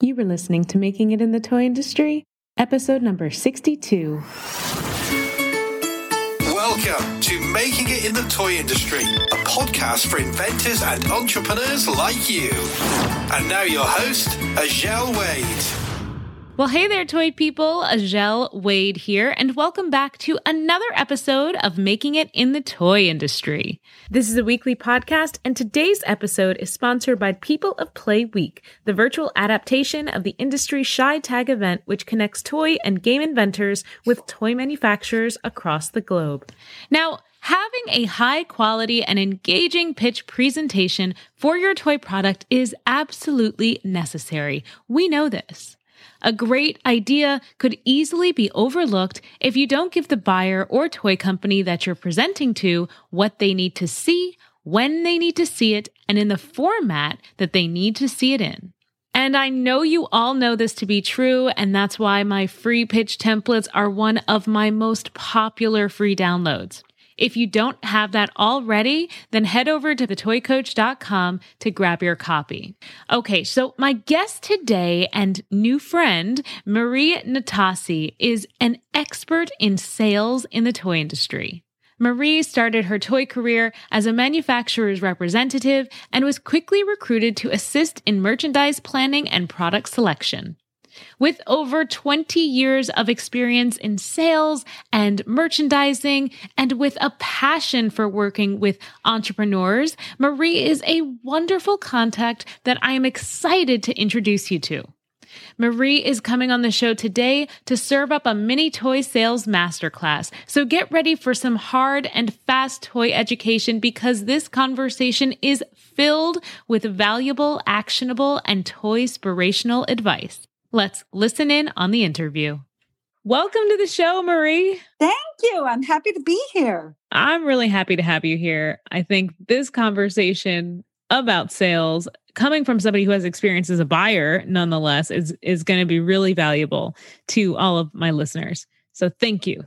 You were listening to Making It in the Toy Industry, episode number 62. Welcome to Making It in the Toy Industry, a podcast for inventors and entrepreneurs like you. And now your host, Azhelle Wade. Well, hey there, toy people. Azhelle Wade here, and welcome back to another episode of Making It in the Toy Industry. This is a weekly podcast, and today's episode is sponsored by People of Play Week, the virtual adaptation of the industry ChiTAG event, which connects toy and game inventors with toy manufacturers across the globe. Now, Having a high quality and engaging pitch presentation for your toy product is absolutely necessary. We know this. A great idea could easily be overlooked if you don't give the buyer or toy company that you're presenting to what they need to see, when they need to see it, and in the format that they need to see it in. And I know you all know this to be true, and that's why my free pitch templates are one of my most popular free downloads. If you don't have that already, then head over to thetoycoach.com to grab your copy. Okay, so my guest today and new friend, Marie Natasi, is an expert in sales in the toy industry. Marie started her toy career as a manufacturer's representative and was quickly recruited to assist in merchandise planning and product selection. With over 20 years of experience in sales and merchandising, and with a passion for working with entrepreneurs, Marie is a wonderful contact that I am excited to introduce you to. Marie is coming on the show today to serve up a mini toy sales masterclass. So get ready for some hard and fast toy education because this conversation is filled with valuable, actionable, and toy inspirational advice. Let's listen in on the interview. Welcome to the show, Marie. Thank you. I'm happy to be here. I'm really happy to have you here. I think this conversation about sales coming from somebody who has experience as a buyer nonetheless is is going to be really valuable to all of my listeners. So thank you.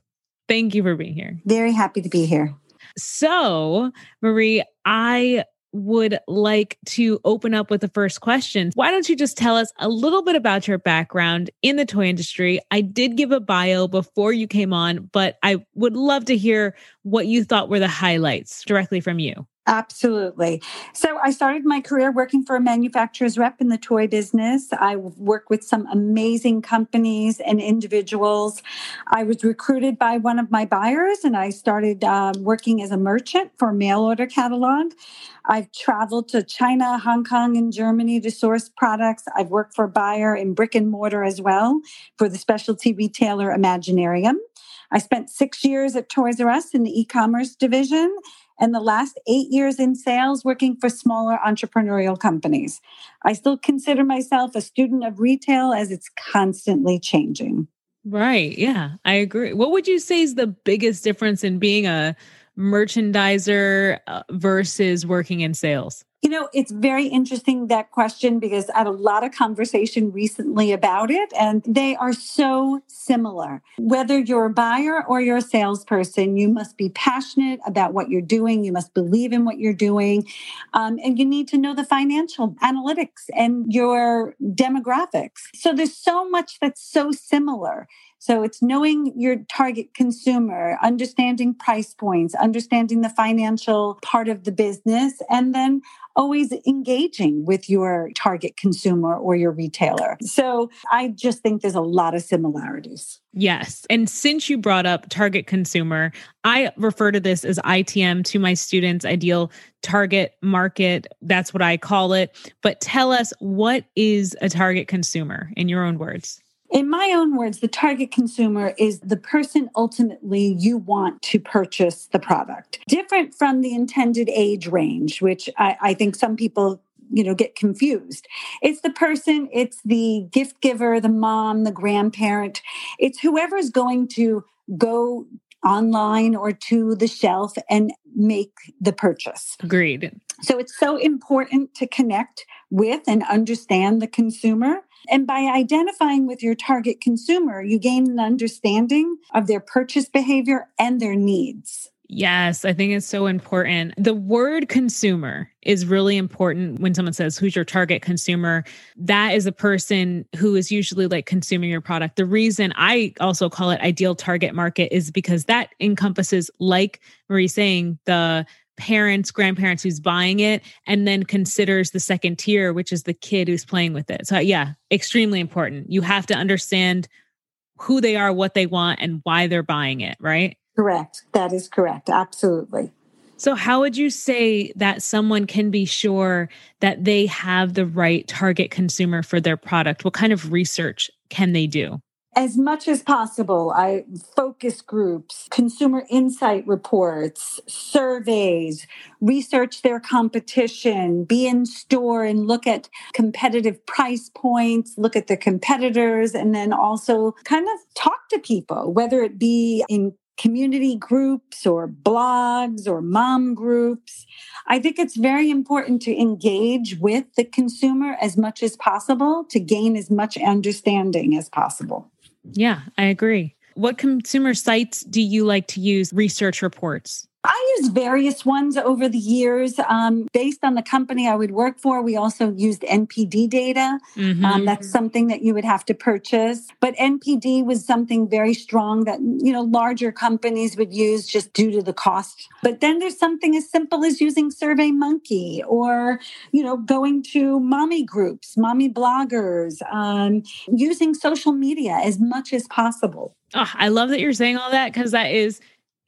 Thank you for being here. Very happy to be here. So, Marie, I would like to open up with the first question. Why don't you just tell us a little bit about your background in the toy industry? I did give a bio before you came on, but I would love to hear what you thought were the highlights directly from you. Absolutely. So I started my career working for a manufacturer's rep in the toy business. I worked with some amazing companies and individuals. I was recruited by one of my buyers and I started uh, working as a merchant for a mail order catalog. I've traveled to China, Hong Kong, and Germany to source products. I've worked for a buyer in brick and mortar as well for the specialty retailer Imaginarium. I spent six years at Toys R Us in the e commerce division and the last eight years in sales working for smaller entrepreneurial companies. I still consider myself a student of retail as it's constantly changing. Right. Yeah, I agree. What would you say is the biggest difference in being a merchandiser uh, versus working in sales? You know, it's very interesting that question because I had a lot of conversation recently about it, and they are so similar. Whether you're a buyer or you're a salesperson, you must be passionate about what you're doing. You must believe in what you're doing. Um, and you need to know the financial analytics and your demographics. So there's so much that's so similar. So it's knowing your target consumer, understanding price points, understanding the financial part of the business, and then always engaging with your target consumer or your retailer. So I just think there's a lot of similarities. Yes. And since you brought up target consumer, I refer to this as ITM to my students, ideal target market. That's what I call it. But tell us what is a target consumer in your own words? In my own words, the target consumer is the person ultimately you want to purchase the product. Different from the intended age range, which I, I think some people you know get confused. It's the person it's the gift giver the mom the grandparent. It's whoever's going to go online or to the shelf and make the purchase. Agreed. So it's so important to connect with and understand the consumer and by identifying with your target consumer, you gain an understanding of their purchase behavior and their needs. Yes, I think it's so important. The word consumer is really important when someone says, Who's your target consumer? That is a person who is usually like consuming your product. The reason I also call it ideal target market is because that encompasses, like Marie saying, the parents, grandparents who's buying it, and then considers the second tier, which is the kid who's playing with it. So, yeah, extremely important. You have to understand who they are, what they want, and why they're buying it, right? Correct. That is correct. Absolutely. So, how would you say that someone can be sure that they have the right target consumer for their product? What kind of research can they do? As much as possible i focus groups consumer insight reports surveys research their competition be in store and look at competitive price points look at the competitors and then also kind of talk to people whether it be in community groups or blogs or mom groups. I think it's very important to engage with the consumer as much as possible to gain as much understanding as possible. Yeah, I agree. What consumer sites do you like to use research reports? I use various ones over the years. Um, based on the company I would work for, we also used NPD data. Mm-hmm. Um, that's something that you would have to purchase. But NPD was something very strong that, you know, larger companies would use just due to the cost. But then there's something as simple as using Survey Monkey or, you know, going to mommy groups, mommy bloggers, um, using social media as much as possible. Oh, I love that you're saying all that because that is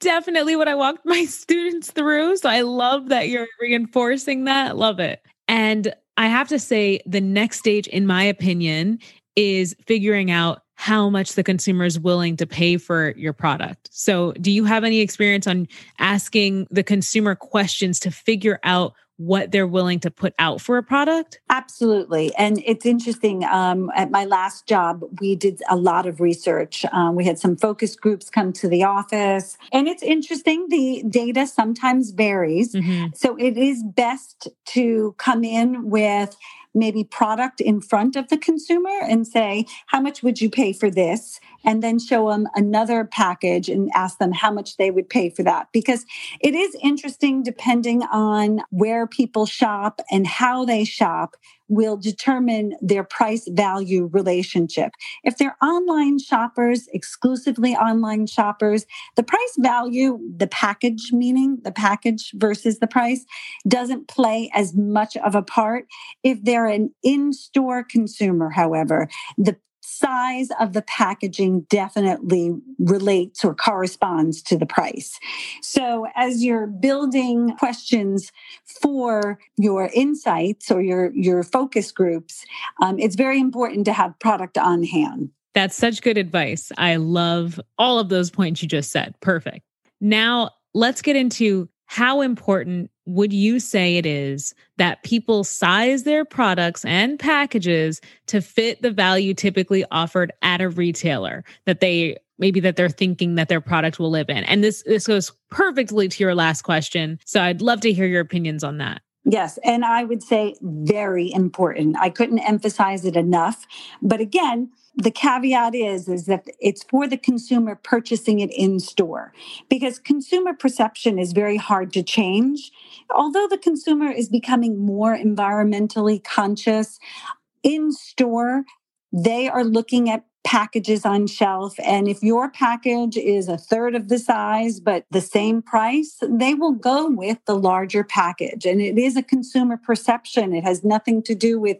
definitely what I walked my students through. So I love that you're reinforcing that. Love it. And I have to say, the next stage, in my opinion, is figuring out how much the consumer is willing to pay for your product. So, do you have any experience on asking the consumer questions to figure out what they're willing to put out for a product? Absolutely. And it's interesting. Um, at my last job, we did a lot of research. Um, we had some focus groups come to the office. And it's interesting. The data sometimes varies. Mm-hmm. So it is best to come in with maybe product in front of the consumer and say, How much would you pay for this? And then show them another package and ask them how much they would pay for that. Because it is interesting, depending on where people shop and how they shop, will determine their price value relationship. If they're online shoppers, exclusively online shoppers, the price value, the package meaning the package versus the price, doesn't play as much of a part. If they're an in store consumer, however, the size of the packaging definitely relates or corresponds to the price. So, as you're building questions for your insights or your, your focus groups, um, it's very important to have product on hand. That's such good advice. I love all of those points you just said. Perfect. Now, let's get into how important would you say it is that people size their products and packages to fit the value typically offered at a retailer that they maybe that they're thinking that their product will live in and this this goes perfectly to your last question so i'd love to hear your opinions on that Yes, and I would say very important. I couldn't emphasize it enough. But again, the caveat is is that it's for the consumer purchasing it in store because consumer perception is very hard to change. Although the consumer is becoming more environmentally conscious in store they are looking at packages on shelf. And if your package is a third of the size but the same price they will go with the larger package. And it is a consumer perception. It has nothing to do with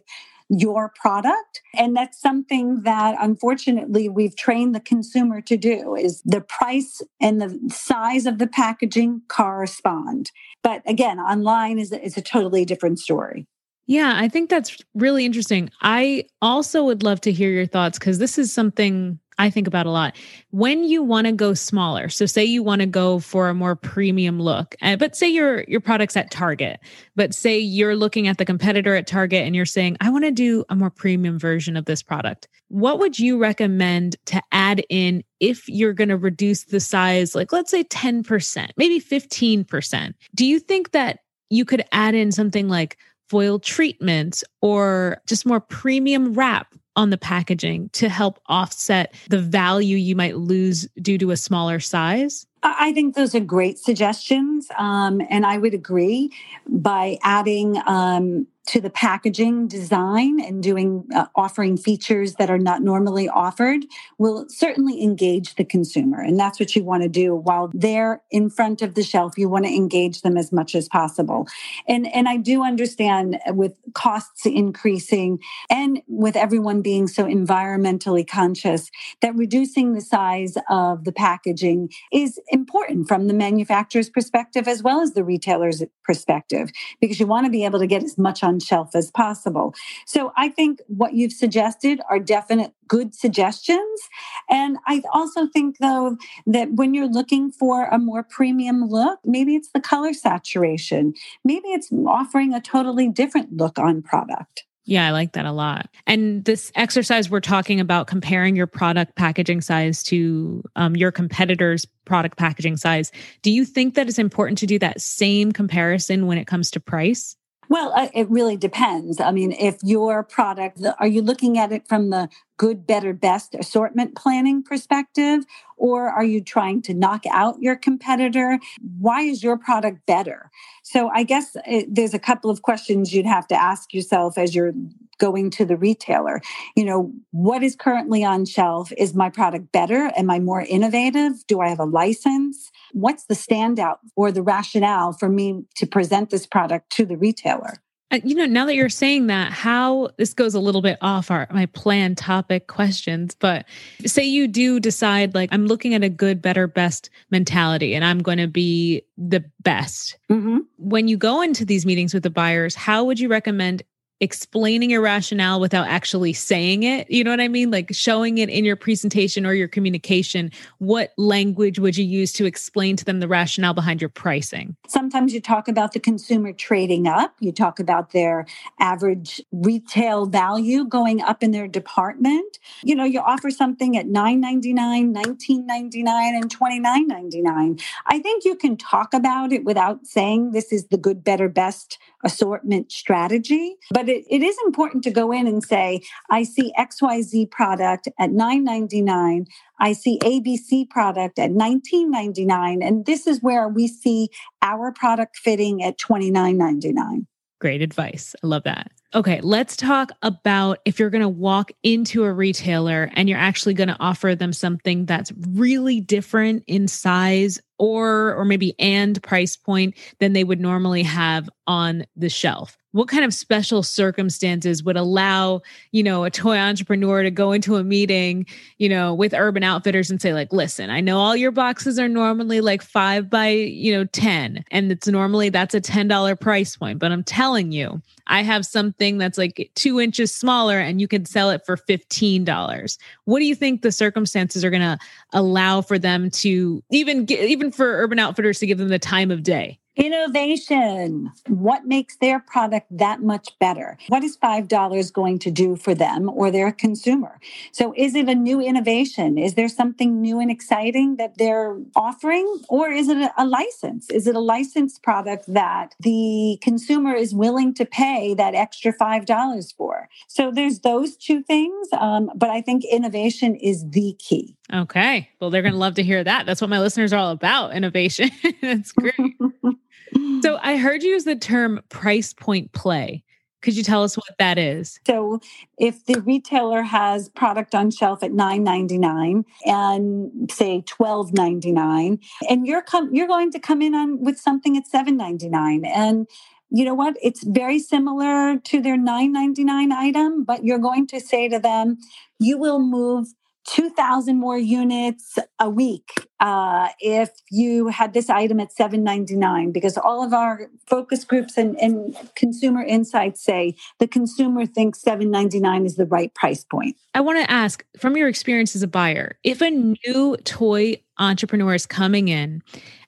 your product. And that's something that unfortunately we've trained the consumer to do is the price and the size of the packaging correspond. But again, online is, is a totally different story. Yeah, I think that's really interesting. I also would love to hear your thoughts because this is something I think about a lot. When you want to go smaller, so say you want to go for a more premium look, uh, but say your your product's at Target, but say you're looking at the competitor at Target and you're saying, I want to do a more premium version of this product. What would you recommend to add in if you're going to reduce the size, like let's say 10%, maybe 15%? Do you think that you could add in something like foil treatment or just more premium wrap on the packaging to help offset the value you might lose due to a smaller size? I think those are great suggestions. Um, and I would agree by adding um, to the packaging design and doing uh, offering features that are not normally offered will certainly engage the consumer and that's what you want to do while they're in front of the shelf. You want to engage them as much as possible. And and I do understand with costs increasing and with everyone being so environmentally conscious that reducing the size of the packaging is important from the manufacturer's perspective as well as the retailer's perspective because you want to be able to get as much on on shelf as possible. So I think what you've suggested are definite good suggestions. And I also think, though, that when you're looking for a more premium look, maybe it's the color saturation, maybe it's offering a totally different look on product. Yeah, I like that a lot. And this exercise, we're talking about comparing your product packaging size to um, your competitor's product packaging size. Do you think that it's important to do that same comparison when it comes to price? Well, uh, it really depends. I mean, if your product, are you looking at it from the good, better, best assortment planning perspective, or are you trying to knock out your competitor? Why is your product better? So, I guess it, there's a couple of questions you'd have to ask yourself as you're going to the retailer. You know, what is currently on shelf? Is my product better? Am I more innovative? Do I have a license? What's the standout or the rationale for me to present this product to the retailer? You know, now that you're saying that, how this goes a little bit off our my planned topic questions, but say you do decide like I'm looking at a good, better, best mentality, and I'm going to be the best. Mm-hmm. When you go into these meetings with the buyers, how would you recommend explaining your rationale without actually saying it. You know what I mean? Like showing it in your presentation or your communication. What language would you use to explain to them the rationale behind your pricing? Sometimes you talk about the consumer trading up, you talk about their average retail value going up in their department. You know, you offer something at $9.99, $19.99, and $29.99. I think you can talk about it without saying this is the good, better, best assortment strategy. But it, it is important to go in and say, I see XYZ product at $9.99. I see ABC product at $19.99. And this is where we see our product fitting at $29.99. Great advice. I love that. Okay, let's talk about if you're going to walk into a retailer and you're actually going to offer them something that's really different in size or or maybe and price point than they would normally have on the shelf. What kind of special circumstances would allow you know a toy entrepreneur to go into a meeting you know with urban outfitters and say like listen i know all your boxes are normally like five by you know 10 and it's normally that's a $10 price point but i'm telling you i have something that's like two inches smaller and you can sell it for $15 what do you think the circumstances are going to allow for them to even get even even for Urban Outfitters to give them the time of day. Innovation. What makes their product that much better? What is $5 going to do for them or their consumer? So, is it a new innovation? Is there something new and exciting that they're offering? Or is it a license? Is it a licensed product that the consumer is willing to pay that extra $5 for? So, there's those two things. Um, but I think innovation is the key. Okay. Well, they're going to love to hear that. That's what my listeners are all about innovation. That's great. so I heard you use the term price point play. Could you tell us what that is? So, if the retailer has product on shelf at $9.99 and say $12.99, and you're com- you're going to come in on with something at $7.99, and you know what? It's very similar to their $9.99 item, but you're going to say to them, you will move 2,000 more units a week uh, if you had this item at 7.99 because all of our focus groups and, and consumer insights say the consumer thinks 7.99 is the right price point. I want to ask from your experience as a buyer if a new toy entrepreneur is coming in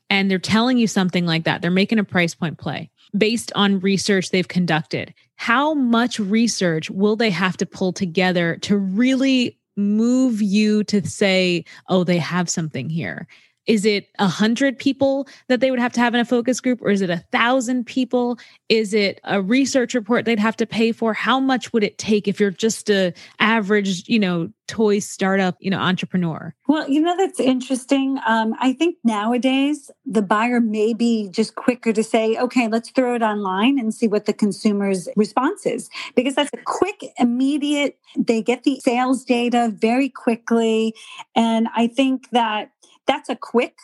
and they're telling you something like that they're making a price point play based on research they've conducted how much research will they have to pull together to really move you to say, oh, they have something here? Is it a hundred people that they would have to have in a focus group or is it a thousand people? Is it a research report they'd have to pay for? How much would it take if you're just a average you know toy startup you know entrepreneur? Well you know that's interesting. Um, i think nowadays the buyer may be just quicker to say okay let's throw it online and see what the consumer's response is. Because that's a quick immediate they get the sales data very quickly. And i think that that's a quick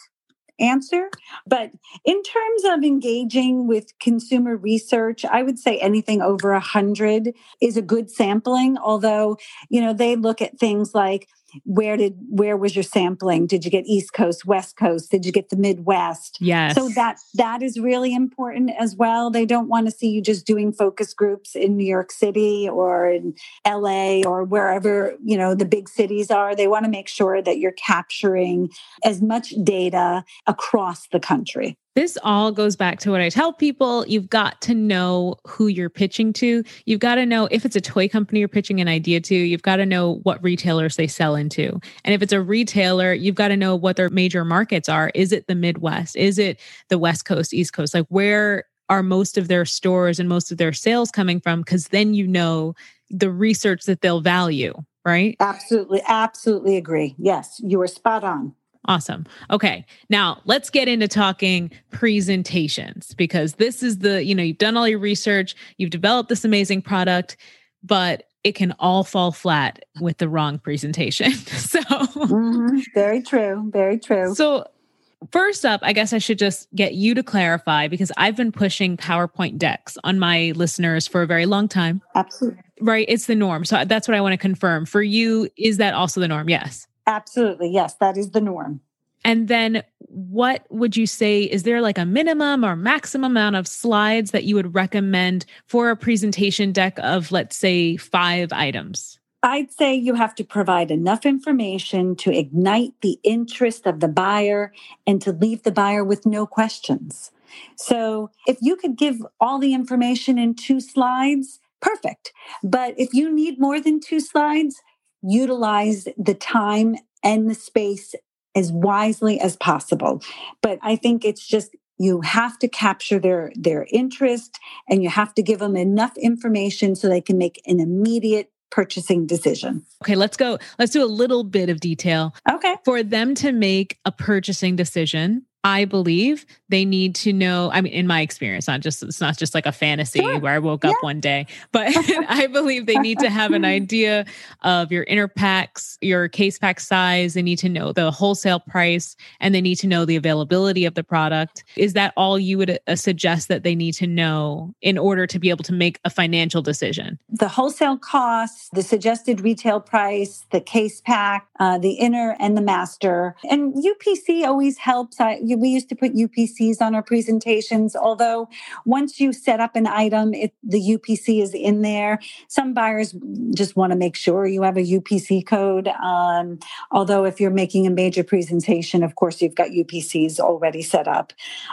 answer. But in terms of engaging with consumer research, I would say anything over a hundred is a good sampling. Although, you know, they look at things like where did where was your sampling? Did you get east coast west coast? Did you get the midwest? Yes. so that that is really important as well. They don't want to see you just doing focus groups in new york city or in la or wherever you know the big cities are. They want to make sure that you're capturing as much data across the country this all goes back to what I tell people. You've got to know who you're pitching to. You've got to know if it's a toy company you're pitching an idea to, you've got to know what retailers they sell into. And if it's a retailer, you've got to know what their major markets are. Is it the Midwest? Is it the West Coast, East Coast? Like where are most of their stores and most of their sales coming from? Because then you know the research that they'll value, right? Absolutely. Absolutely agree. Yes, you are spot on. Awesome. Okay. Now let's get into talking presentations because this is the, you know, you've done all your research, you've developed this amazing product, but it can all fall flat with the wrong presentation. so, mm-hmm. very true. Very true. So, first up, I guess I should just get you to clarify because I've been pushing PowerPoint decks on my listeners for a very long time. Absolutely. Right. It's the norm. So, that's what I want to confirm. For you, is that also the norm? Yes. Absolutely. Yes, that is the norm. And then what would you say? Is there like a minimum or maximum amount of slides that you would recommend for a presentation deck of, let's say, five items? I'd say you have to provide enough information to ignite the interest of the buyer and to leave the buyer with no questions. So if you could give all the information in two slides, perfect. But if you need more than two slides, utilize the time and the space as wisely as possible. But I think it's just you have to capture their their interest and you have to give them enough information so they can make an immediate purchasing decision. Okay, let's go. Let's do a little bit of detail. Okay. For them to make a purchasing decision, I believe they need to know. I mean, in my experience, not just it's not just like a fantasy sure. where I woke yeah. up one day, but I believe they need to have an idea of your inner packs, your case pack size. They need to know the wholesale price, and they need to know the availability of the product. Is that all you would uh, suggest that they need to know in order to be able to make a financial decision? The wholesale costs, the suggested retail price, the case pack, uh, the inner and the master, and UPC always helps. I, we used to put UPCs on our presentations, although once you set up an item, it, the UPC is in there. Some buyers just want to make sure you have a UPC code. Um, although, if you're making a major presentation, of course, you've got UPCs already set up.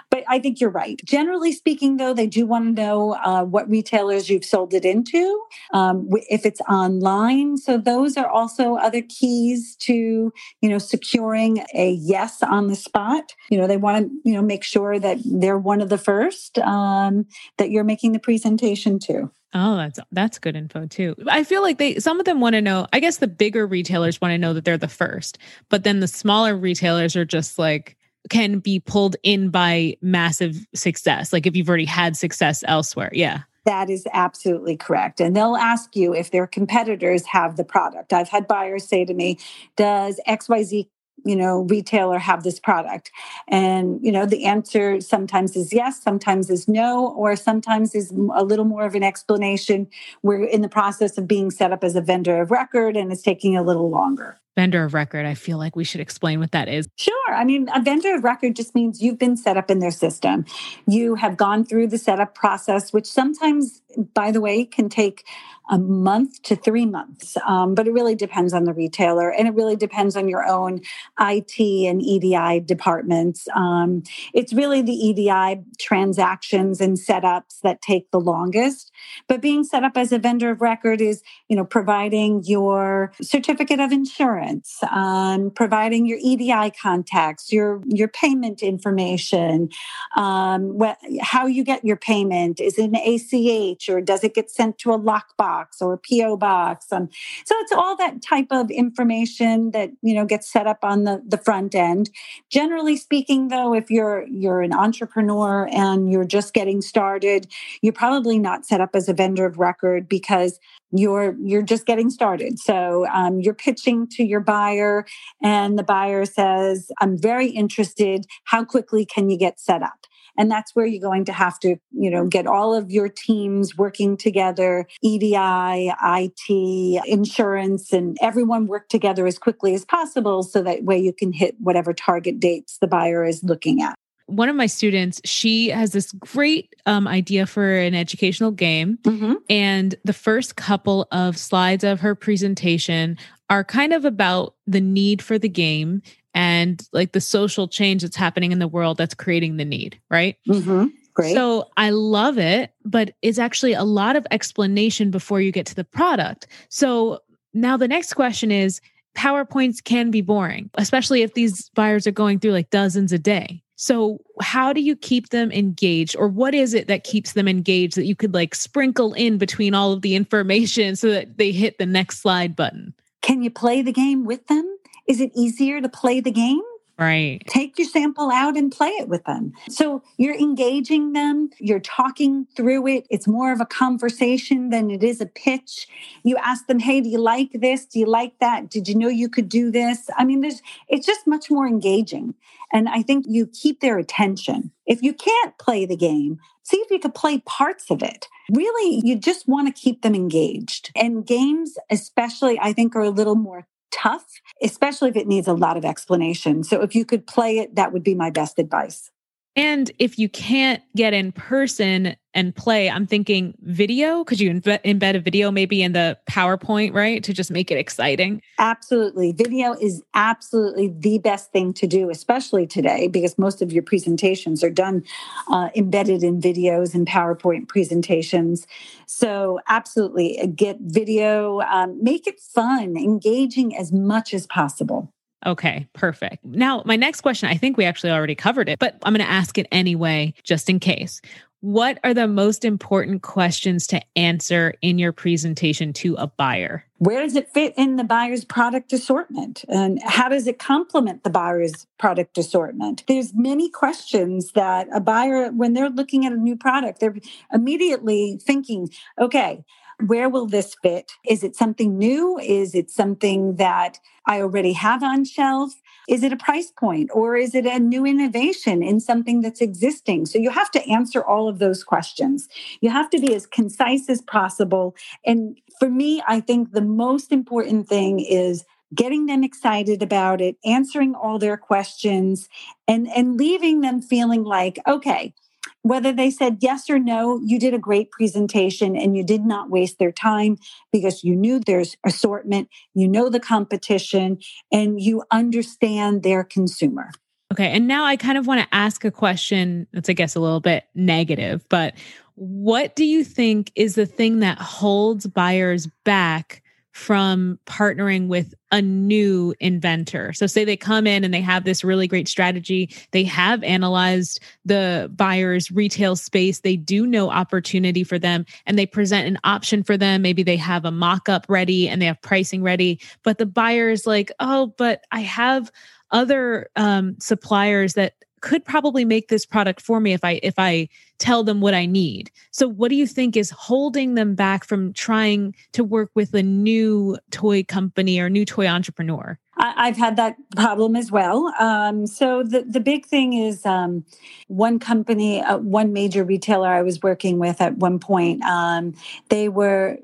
But I think you're right. Generally speaking, though, they do want to know uh, what retailers you've sold it into, um, if it's online. So, those are also other keys to, you know, securing a yes on the spot. You know, they want to you know make sure that they're one of the first um, that you're making the presentation to Oh, that's that's good info too. I feel like they some of them want to know. I guess the bigger retailers want to know that they're the first, but then the smaller retailers are just like can be pulled in by massive success. Like if you've already had success elsewhere. Yeah. That is absolutely correct. And they'll ask you if their competitors have the product. I've had buyers say to me, Does XYZ you know retailer have this product? And you know the answer sometimes is yes sometimes is no or sometimes is a little more of an explanation. We're in the process of being set up as a vendor of record and it's taking a little longer. Vendor of record i feel like we should explain what that is. Sure i mean a vendor of record just means you've been set up in their system. You have gone through the setup process which sometimes by the way, can take a month to three months. Um, but it really depends on the retailer and it really depends on your own IT and EDI departments. Um, it's really the EDI transactions and setups that take the longest. But being set up as a vendor of record is, you know, providing your certificate of insurance, um, providing your EDI contacts, your your payment information, um, what, how you get your payment. Is an ACH or does it get sent to a lockbox? or a PO box. Um, so it's all that type of information that you know gets set up on the, the front end. Generally speaking, though, if you're you're an entrepreneur and you're just getting started, you're probably not set up as a vendor of record because you're you're just getting started so um, you're pitching to your buyer and the buyer says i'm very interested how quickly can you get set up and that's where you're going to have to you know get all of your teams working together edi it insurance and everyone work together as quickly as possible so that way you can hit whatever target dates the buyer is looking at one of my students, she has this great um, idea for an educational game. Mm-hmm. And the first couple of slides of her presentation are kind of about the need for the game and like the social change that's happening in the world that's creating the need, right? Mm-hmm. Great. So I love it, but it's actually a lot of explanation before you get to the product. So now the next question is PowerPoints can be boring, especially if these buyers are going through like dozens a day. So, how do you keep them engaged, or what is it that keeps them engaged that you could like sprinkle in between all of the information so that they hit the next slide button? Can you play the game with them? Is it easier to play the game? Right. Take your sample out and play it with them. So you're engaging them, you're talking through it. It's more of a conversation than it is a pitch. You ask them, "Hey, do you like this? Do you like that? Did you know you could do this?" I mean, there's it's just much more engaging. And I think you keep their attention. If you can't play the game, see if you could play parts of it. Really, you just want to keep them engaged. And games, especially, I think, are a little more tough, especially if it needs a lot of explanation. So if you could play it, that would be my best advice. And if you can't get in person and play, I'm thinking video. Could you embed a video maybe in the PowerPoint, right? To just make it exciting? Absolutely. Video is absolutely the best thing to do, especially today, because most of your presentations are done uh, embedded in videos and PowerPoint presentations. So, absolutely uh, get video, um, make it fun, engaging as much as possible. Okay, perfect. Now, my next question, I think we actually already covered it, but I'm going to ask it anyway, just in case. What are the most important questions to answer in your presentation to a buyer? Where does it fit in the buyer's product assortment? And how does it complement the buyer's product assortment? There's many questions that a buyer, when they're looking at a new product, they're immediately thinking, okay, where will this fit? Is it something new? Is it something that I already have on shelf? Is it a price point or is it a new innovation in something that's existing? So you have to answer all of those questions. You have to be as concise as possible. And for me, I think the most important thing is getting them excited about it, answering all their questions, and, and leaving them feeling like, okay, whether they said yes or no, you did a great presentation and you did not waste their time because you knew there's assortment, you know the competition, and you understand their consumer. Okay. And now I kind of want to ask a question that's, I guess, a little bit negative, but what do you think is the thing that holds buyers back from partnering with a new inventor. So, say they come in and they have this really great strategy, they have analyzed the buyer's retail space, they do know opportunity for them, and they present an option for them. Maybe they have a mock up ready and they have pricing ready, but the buyer is like, oh, but I have other um, suppliers that could probably make this product for me if I if I tell them what I need. So what do you think is holding them back from trying to work with a new toy company or new toy entrepreneur? I've had that problem as well. Um, so the the big thing is um, one company, uh, one major retailer I was working with at one point. Um, they were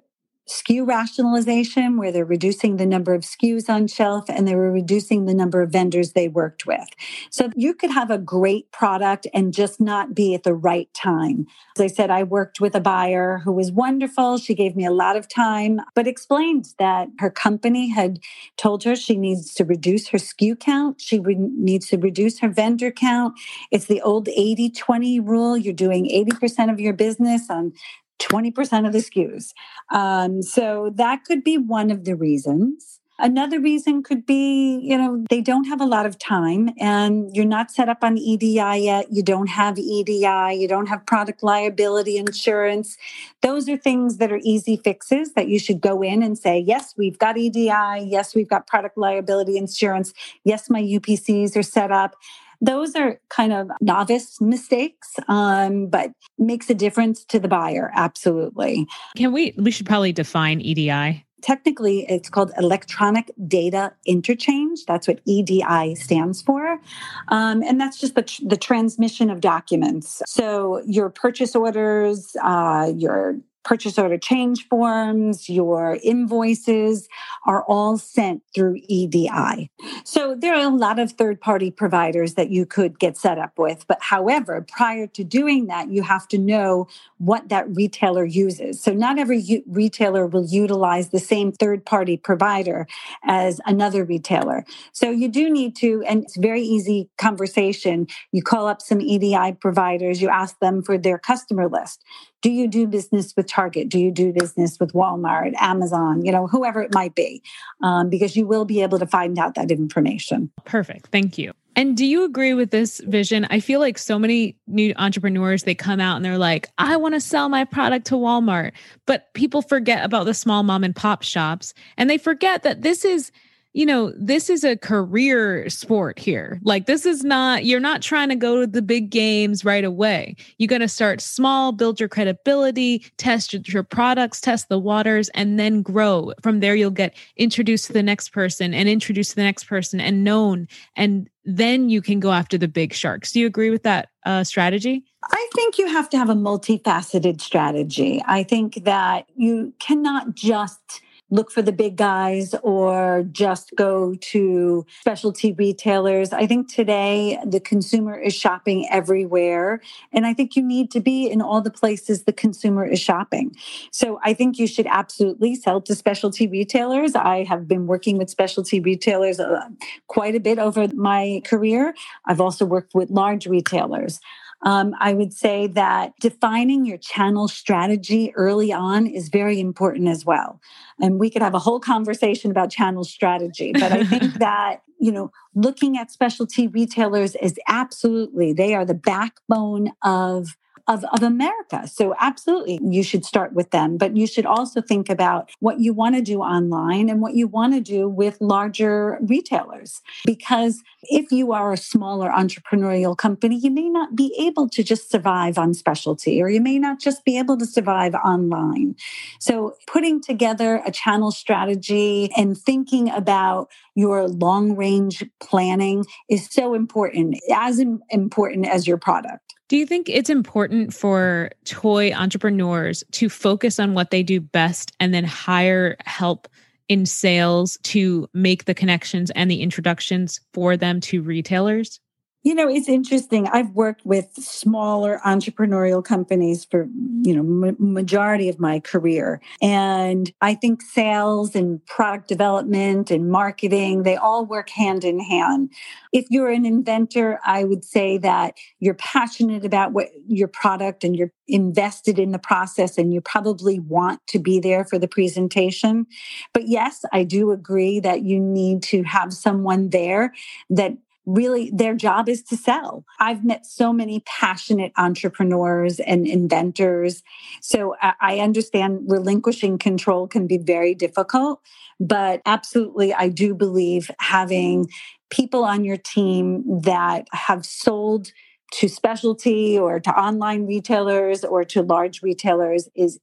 SKU rationalization, where they're reducing the number of SKUs on shelf and they were reducing the number of vendors they worked with. So you could have a great product and just not be at the right time. As I said, I worked with a buyer who was wonderful. She gave me a lot of time, but explained that her company had told her she needs to reduce her SKU count. She needs to reduce her vendor count. It's the old 80 20 rule. You're doing 80% of your business on 20% of the SKUs. Um, so that could be one of the reasons. Another reason could be, you know, they don't have a lot of time and you're not set up on EDI yet. You don't have EDI. You don't have product liability insurance. Those are things that are easy fixes that you should go in and say, yes, we've got EDI. Yes, we've got product liability insurance. Yes, my UPCs are set up those are kind of novice mistakes, um, but makes a difference to the buyer. Absolutely. Can we, we should probably define EDI. Technically, it's called electronic data interchange. That's what EDI stands for. Um, and that's just the, tr- the transmission of documents. So, your purchase orders, uh, your purchase order change forms, your invoices are all sent through EDI. So there are a lot of third party providers that you could get set up with. But however, prior to doing that, you have to know what that retailer uses. So not every u- retailer will utilize the same third party provider as another retailer. So you do need to, and it's very easy conversation. You call up some EDI providers, you ask them for their customer list. Do you do business with Target? Do you do business with Walmart, Amazon, you know, whoever it might be? Um, because you will be able to find out that information. Perfect. Thank you. And do you agree with this vision? I feel like so many new entrepreneurs, they come out and they're like, I want to sell my product to Walmart. But people forget about the small mom and pop shops and they forget that this is you know, this is a career sport here. Like, this is not, you're not trying to go to the big games right away. You're going to start small, build your credibility, test your products, test the waters, and then grow. From there, you'll get introduced to the next person and introduced to the next person and known. And then you can go after the big sharks. Do you agree with that uh, strategy? I think you have to have a multifaceted strategy. I think that you cannot just look for the big guys or just go to specialty retailers. I think today the consumer is shopping everywhere. And I think you need to be in all the places the consumer is shopping. So I think you should absolutely sell to specialty retailers. I have been working with specialty retailers uh, quite a bit over my career. I've also worked with large retailers. Um, I would say that defining your channel strategy early on is very important as well. And we could have a whole conversation about channel strategy, but I think that, you know, looking at specialty retailers is absolutely, they are the backbone of of, of America. So, absolutely, you should start with them, but you should also think about what you want to do online and what you want to do with larger retailers. Because if you are a smaller entrepreneurial company, you may not be able to just survive on specialty, or you may not just be able to survive online. So, putting together a channel strategy and thinking about your long range planning is so important, as important as your product. Do you think it's important for toy entrepreneurs to focus on what they do best and then hire help in sales to make the connections and the introductions for them to retailers? You know, it's interesting. I've worked with smaller entrepreneurial companies for, you know, m- majority of my career. And I think sales and product development and marketing, they all work hand in hand. If you're an inventor, I would say that you're passionate about what your product and you're invested in the process and you probably want to be there for the presentation. But yes, I do agree that you need to have someone there that really their job is to sell. I've met so many passionate entrepreneurs and inventors. So I understand relinquishing control can be very difficult, but absolutely, I do believe having people on your team that have sold to specialty or to online retailers or to large retailers is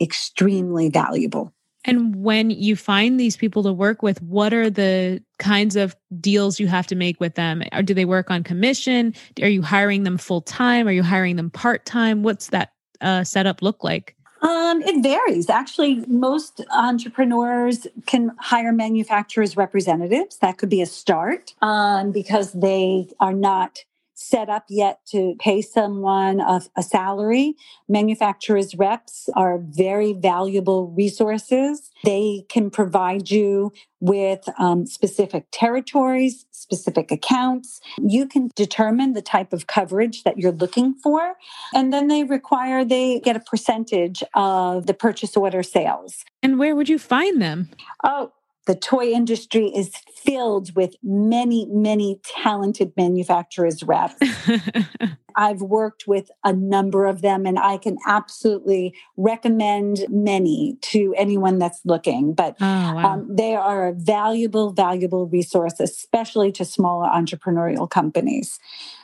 extremely valuable. And when you find these people to work with, what are the kinds of deals you have to make with them? Or do they work on commission? Are you hiring them full time? Are you hiring them part time? What's that uh, setup look like? Um, it varies. Actually, most entrepreneurs can hire manufacturers representatives. That could be a start um, because they are not set up yet to pay someone a, a, salary. Manufacturers reps are very valuable resources. They can provide you with um, specific territories, specific accounts. You can determine the type of coverage that you're looking for. And then they require they get a percentage of the purchase order sales. And where would you find them? Oh, the toy industry is filled with many, many talented manufacturers reps. I've worked with a number of them and I can absolutely recommend many to anyone that's looking. But oh, wow. um, they are a valuable, valuable resource, especially to smaller entrepreneurial companies.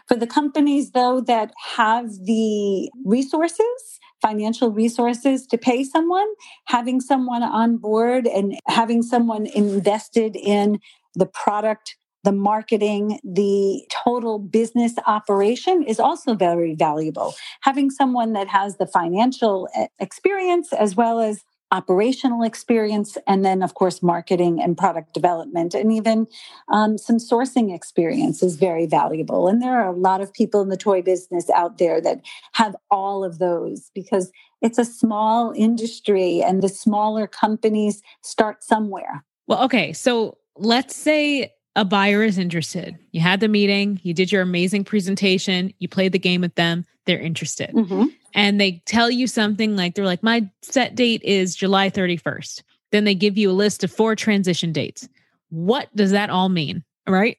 For the companies, though, that have the resources, financial resources to pay someone, having someone on board and having someone invested in the product, the marketing, the total business operation is also very valuable. Having someone that has the financial eh, experience as well as operational experience, and then, of course, marketing and product development, and even um, some sourcing experience is very valuable. And there are a lot of people in the toy business out there that have all of those because it's a small industry and the smaller companies start somewhere. Well, okay. So let's say a buyer is interested. You had the meeting, you did your amazing presentation, you played the game with them, they're interested. Mm-hmm and they tell you something like they're like, my set date is July 31st. Then they give you a list of four transition dates. What does that all mean? Right.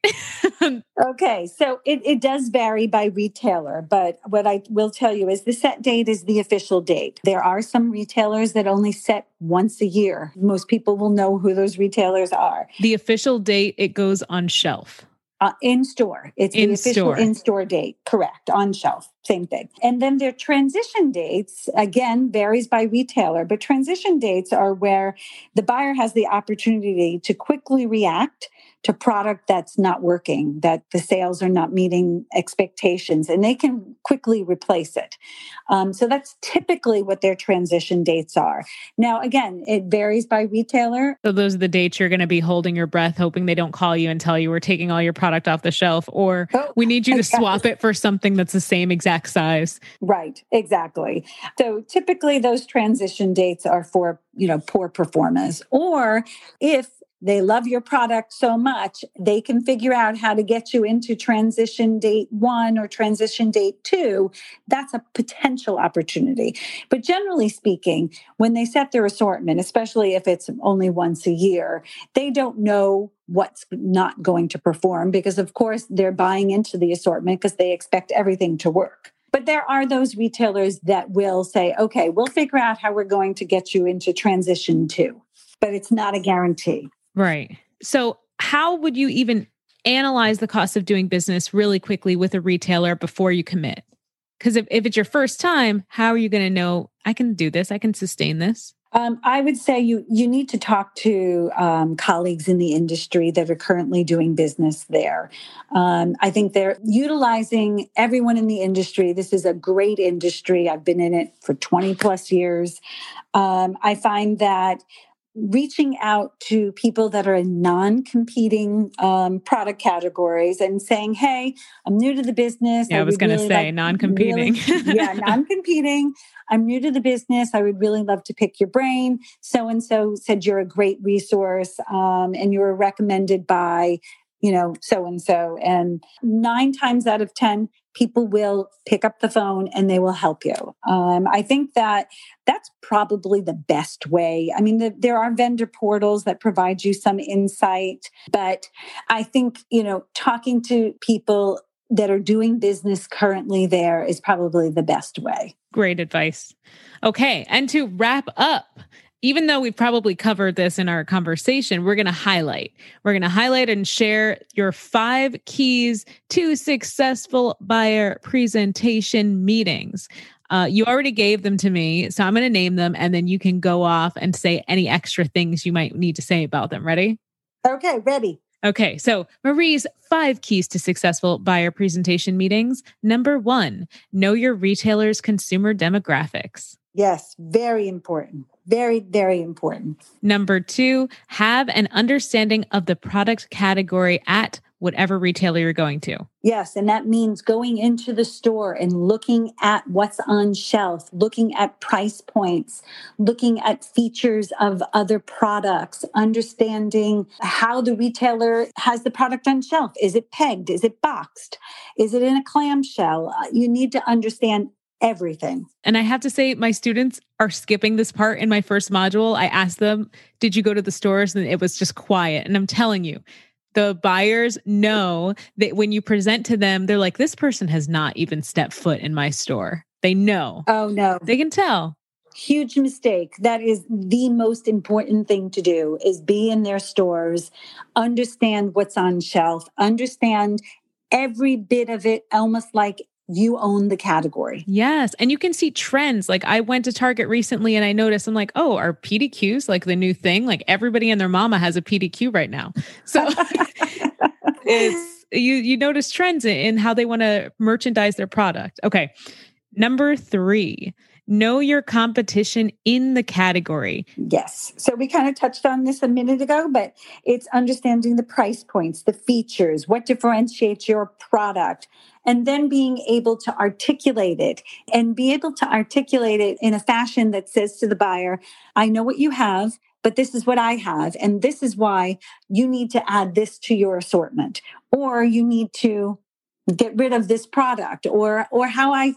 okay. So it, it does vary by retailer, but what I will tell you is the set date is the official date. There are some retailers that only set once a year. Most people will know who those retailers are. The official date, it goes on shelf. Uh, in store. It's in the official in store date, correct, on shelf, same thing. And then their transition dates, again, varies by retailer, but transition dates are where the buyer has the opportunity to quickly react to product that's not working, that the sales are not meeting expectations, and they can quickly replace it. Um, so that's typically what their transition dates are. Now, again, it varies by retailer. So those are the dates you're going to be holding your breath, hoping they don't call you and tell you we're taking all your product off the shelf, or oh, we need you to swap it for something that's the same exact size. Right, exactly. So typically those transition dates are for you know poor performers or if they love your product so much, they can figure out how to get you into transition date one or transition date two. That's a potential opportunity. But generally speaking, when they set their assortment, especially if it's only once a year, they don't know what's not going to perform because, of course, they're buying into the assortment because they expect everything to work. But there are those retailers that will say, okay, we'll figure out how we're going to get you into transition two, but it's not a guarantee. Right. So, how would you even analyze the cost of doing business really quickly with a retailer before you commit? Because if, if it's your first time, how are you going to know I can do this? I can sustain this? Um, I would say you you need to talk to um, colleagues in the industry that are currently doing business there. Um, I think they're utilizing everyone in the industry. This is a great industry. I've been in it for twenty plus years. Um, I find that reaching out to people that are in non-competing um, product categories and saying, "Hey, I'm new to the business." Yeah, I, I was going to really say like, non-competing. Really, yeah, non-competing. I'm new to the business. I would really love to pick your brain. So and so said you're a great resource, um, and you were recommended by you know, so and so. And nine times out of 10, people will pick up the phone and they will help you. Um, I think that that's probably the best way. I mean, the, there are vendor portals that provide you some insight, but I think, you know, talking to people that are doing business currently there is probably the best way. Great advice. Okay. And to wrap up, even though we've probably covered this in our conversation, we're going to highlight. We're going to highlight and share your five keys to successful buyer presentation meetings. Uh, you already gave them to me, so I'm going to name them and then you can go off and say any extra things you might need to say about them. Ready? Okay, ready. Okay, so Marie's five keys to successful buyer presentation meetings. Number one, know your retailer's consumer demographics. Yes, very important. Very, very important. Number two, have an understanding of the product category at whatever retailer you're going to. Yes, and that means going into the store and looking at what's on shelf, looking at price points, looking at features of other products, understanding how the retailer has the product on shelf. Is it pegged? Is it boxed? Is it in a clamshell? Uh, you need to understand everything. And I have to say, my students are skipping this part in my first module. I asked them, Did you go to the stores? And it was just quiet. And I'm telling you, the buyers know that when you present to them, they're like, this person has not even stepped foot in my store. They know. Oh, no. They can tell. Huge mistake. That is the most important thing to do is be in their stores, understand what's on shelf, understand every bit of it almost like you own the category. Yes. And you can see trends. Like I went to Target recently and I noticed, I'm like, oh, are PDQs like the new thing? Like everybody and their mama has a PDQ right now. So it's you you notice trends in how they want to merchandise their product. Okay. Number three, know your competition in the category. Yes. So we kind of touched on this a minute ago, but it's understanding the price points, the features, what differentiates your product, and then being able to articulate it and be able to articulate it in a fashion that says to the buyer, I know what you have. But this is what I have. And this is why you need to add this to your assortment, or you need to get rid of this product, or, or how I,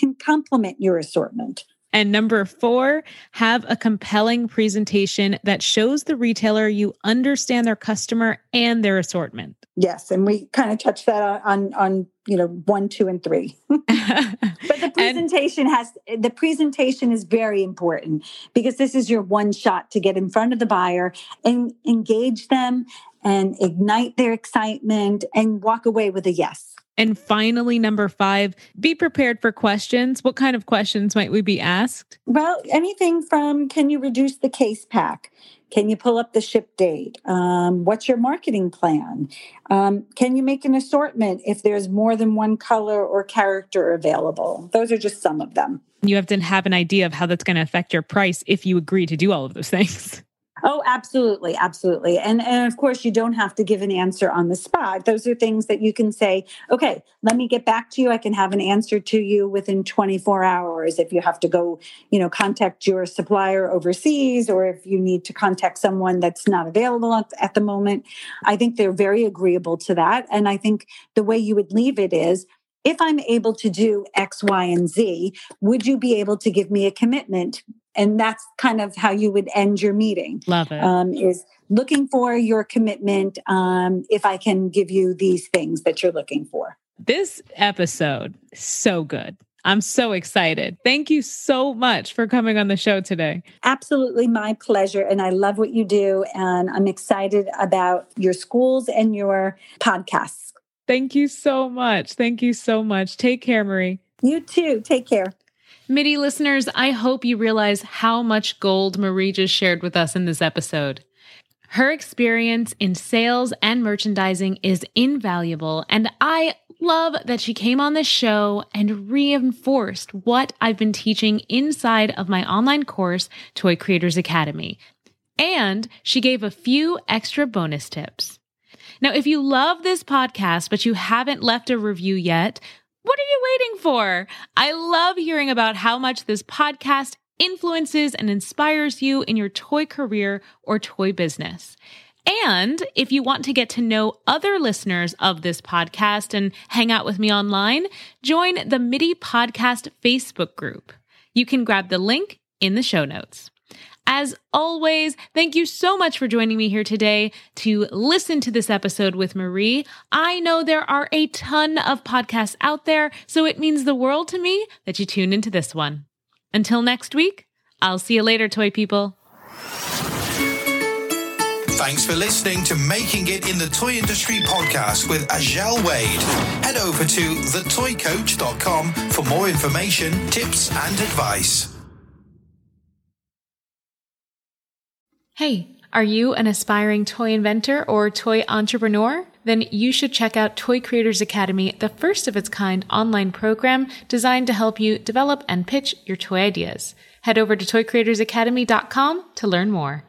can complement your assortment. And number four, have a compelling presentation that shows the retailer you understand their customer and their assortment. Yes, and we kind of touched that on on you know one, two, and three. but the presentation and, has the presentation is very important because this is your one shot to get in front of the buyer and engage them and ignite their excitement and walk away with a yes. And finally, number five, be prepared for questions. What kind of questions might we be asked? Well, anything from can you reduce the case pack? Can you pull up the ship date? Um, what's your marketing plan? Um, can you make an assortment if there's more than one color or character available? Those are just some of them. You have to have an idea of how that's going to affect your price if you agree to do all of those things. Oh, absolutely, absolutely. And and of course you don't have to give an answer on the spot. Those are things that you can say, okay, let me get back to you. I can have an answer to you within 24 hours if you have to go, you know, contact your supplier overseas or if you need to contact someone that's not available at, at the moment. I think they're very agreeable to that and I think the way you would leave it is if I'm able to do X, Y, and Z, would you be able to give me a commitment and that's kind of how you would end your meeting. Love it. Um, is looking for your commitment. Um, if I can give you these things that you're looking for. This episode so good. I'm so excited. Thank you so much for coming on the show today. Absolutely my pleasure. And I love what you do. And I'm excited about your schools and your podcasts. Thank you so much. Thank you so much. Take care, Marie. You too. Take care. MITI listeners, I hope you realize how much gold Marie just shared with us in this episode. Her experience in sales and merchandising is invaluable, and I love that she came on the show and reinforced what I've been teaching inside of my online course, Toy Creators Academy. And she gave a few extra bonus tips. Now, if you love this podcast, but you haven't left a review yet, what are you waiting for? I love hearing about how much this podcast influences and inspires you in your toy career or toy business. And if you want to get to know other listeners of this podcast and hang out with me online, join the MITI Podcast Facebook group. You can grab the link in the show notes. As always, thank you so much for joining me here today to listen to this episode with Marie. I know there are a ton of podcasts out there, so it means the world to me that you tuned into this one. Until next week, I'll see you later, toy people. Thanks for listening to Making It in the Toy Industry podcast with Azhelle Wade. Head over to thetoycoach.com for more information, tips, and advice. Hey, are you an aspiring toy inventor or toy entrepreneur? Then you should check out Toy Creators Academy, the first of its kind online program designed to help you develop and pitch your toy ideas. Head over to toycreatorsacademy.com to learn more.